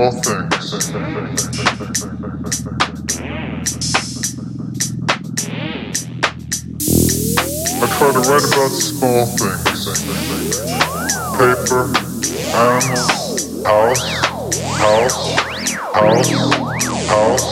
all things. I try to write about small things. Paper, animals, house, house, house, house.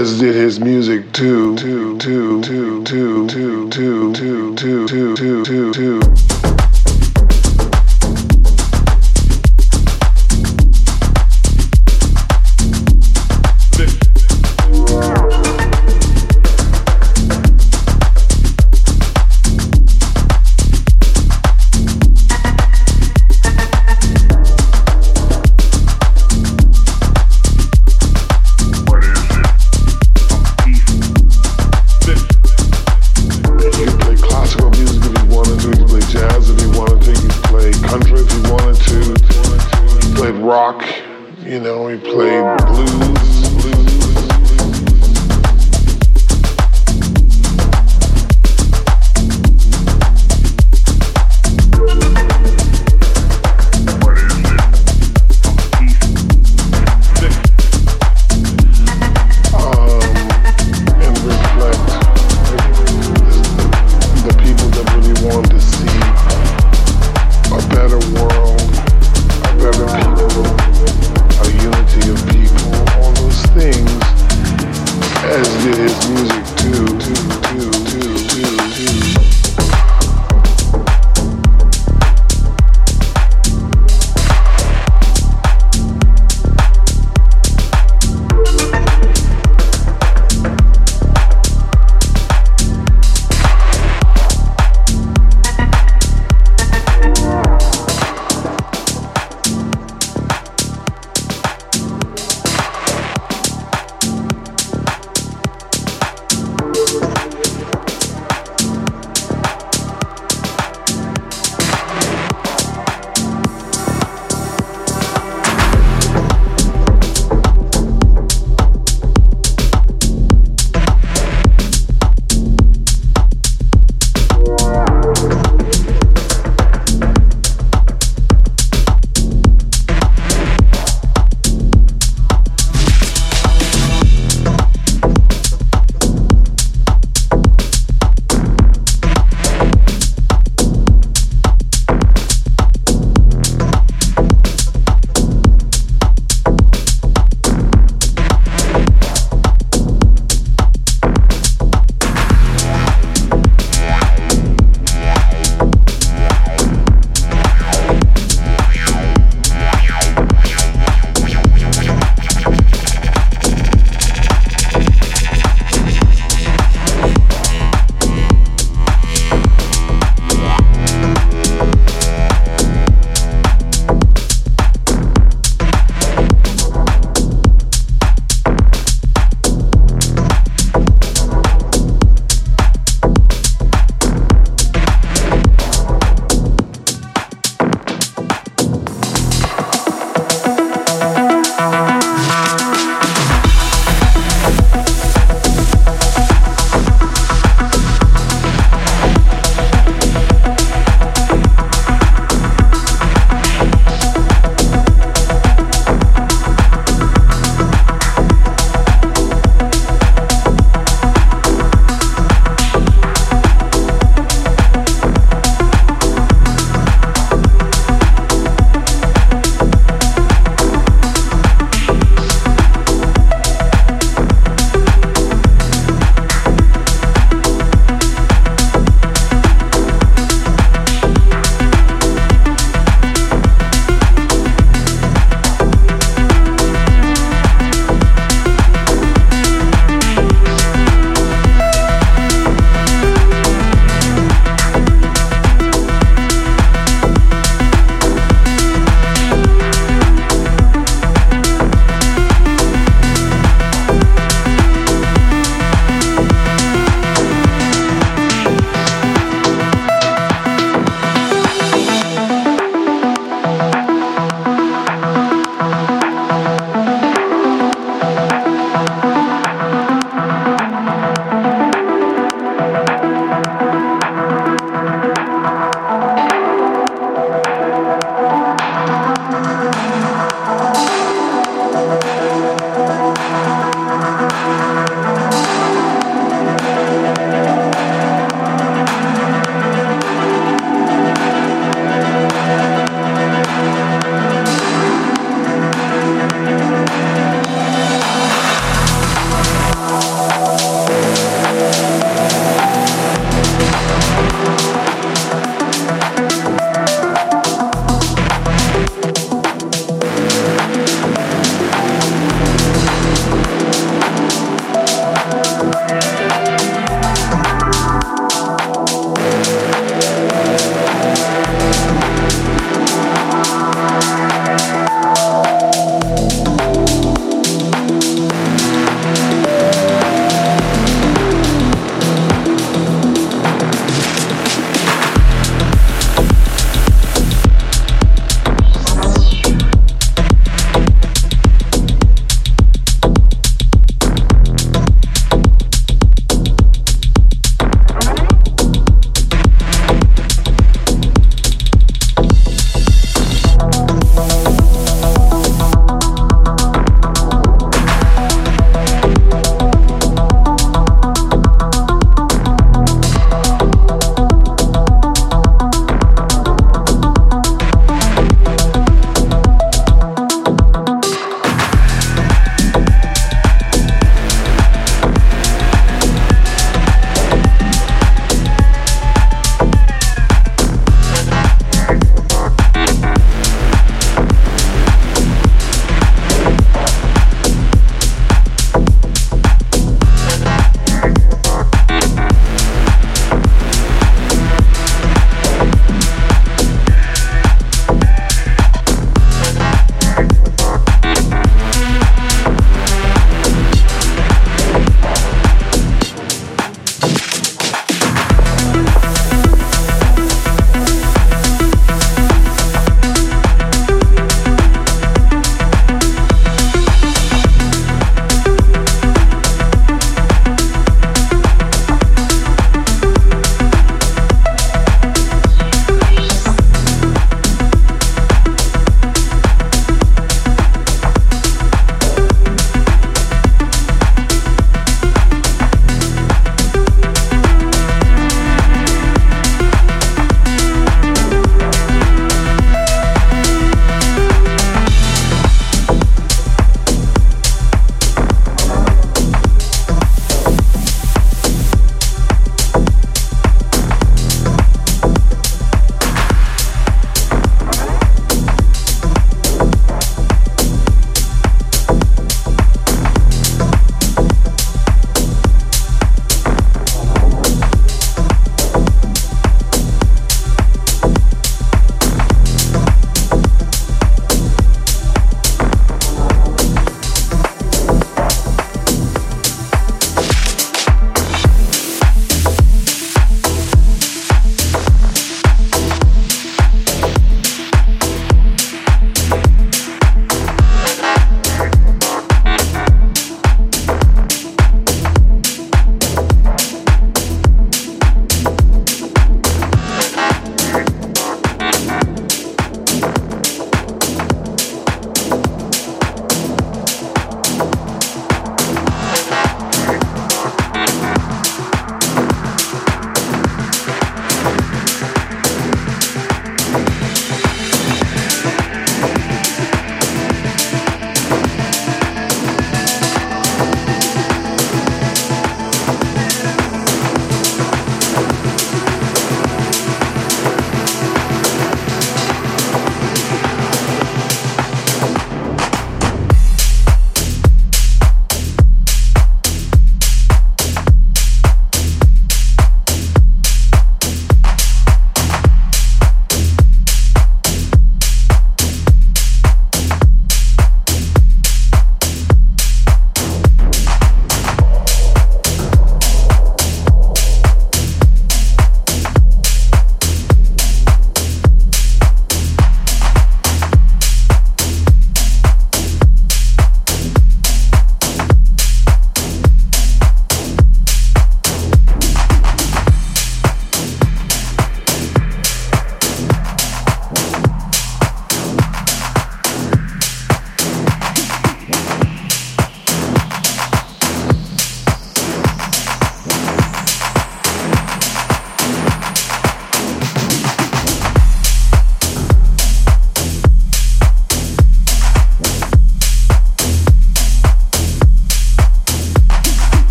Lopez did his music too. too, too, too, too, too, too, too, too, too, too.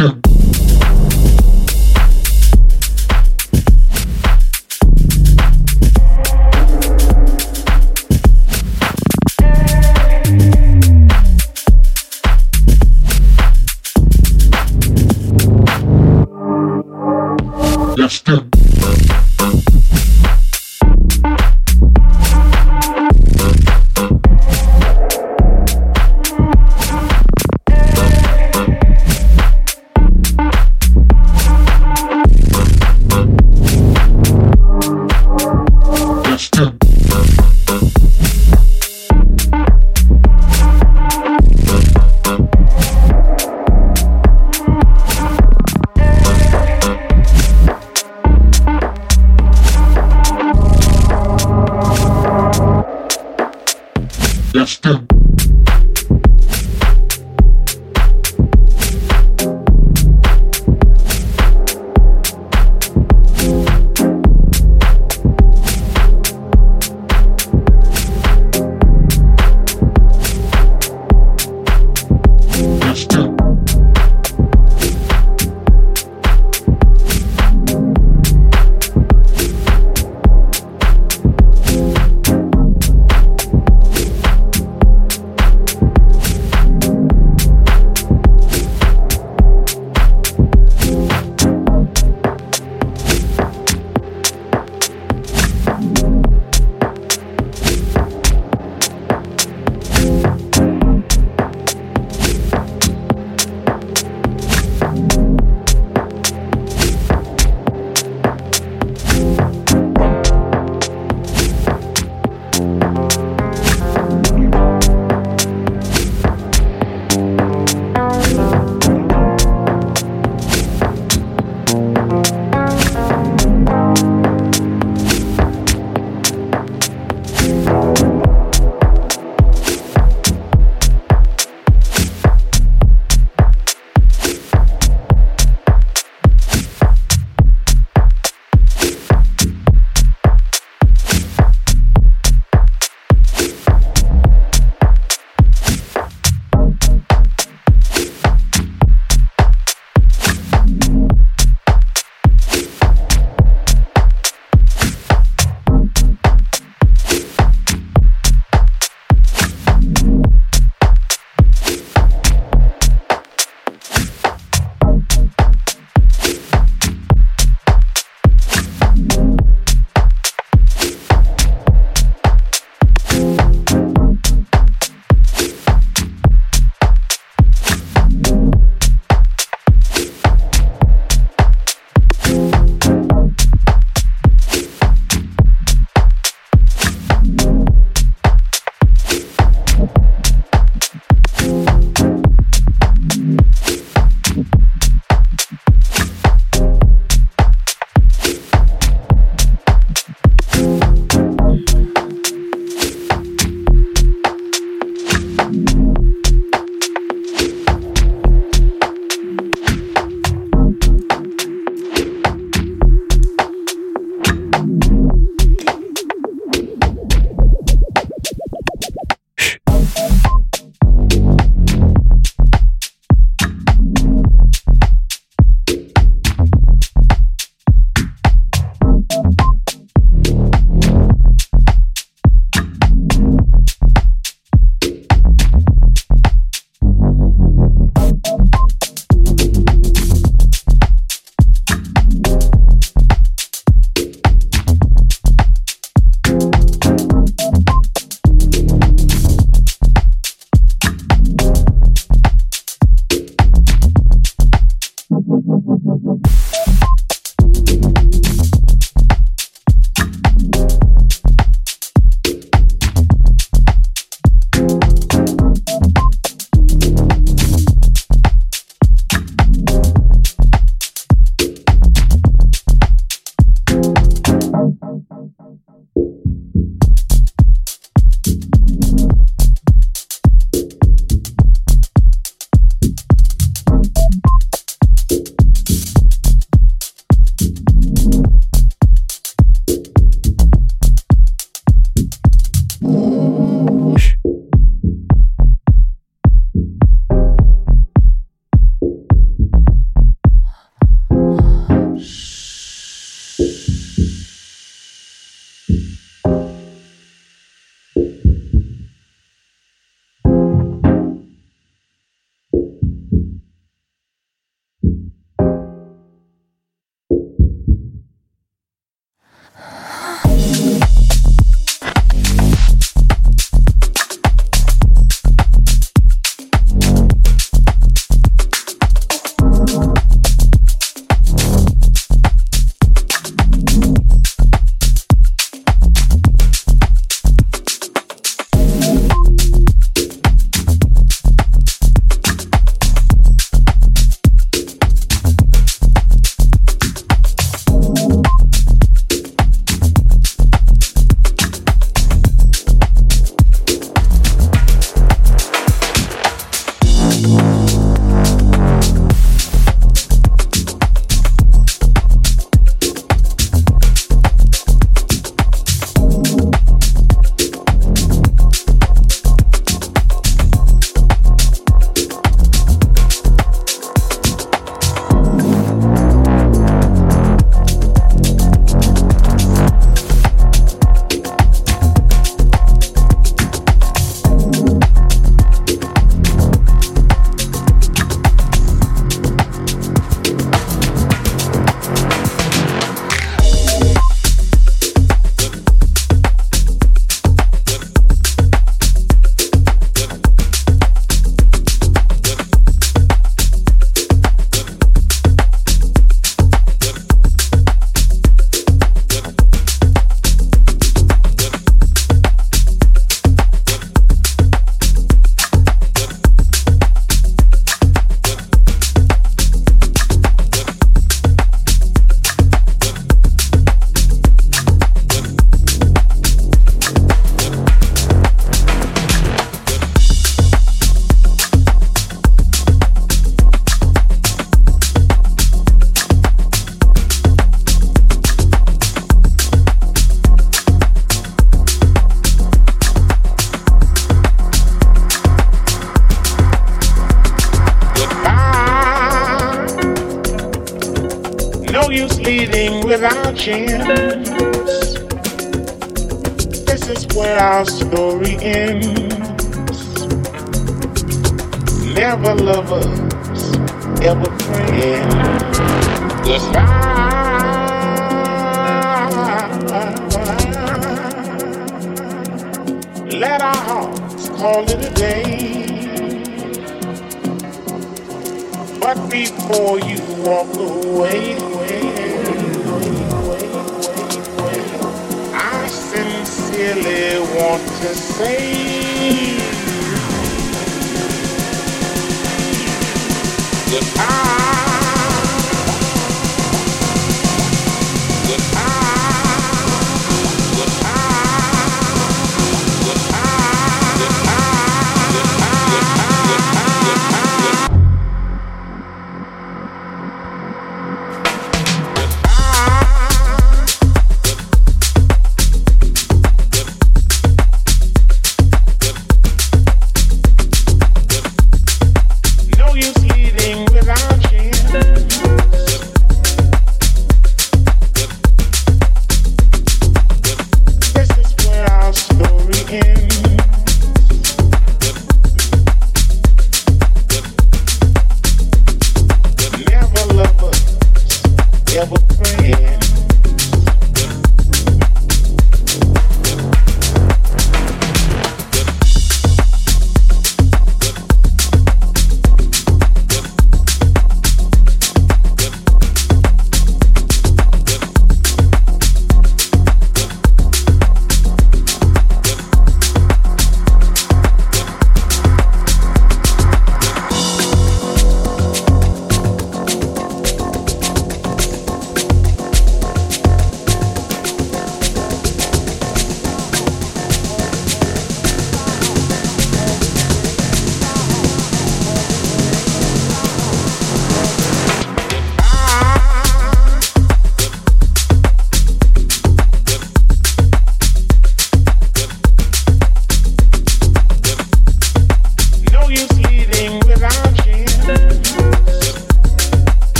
Mm-hmm.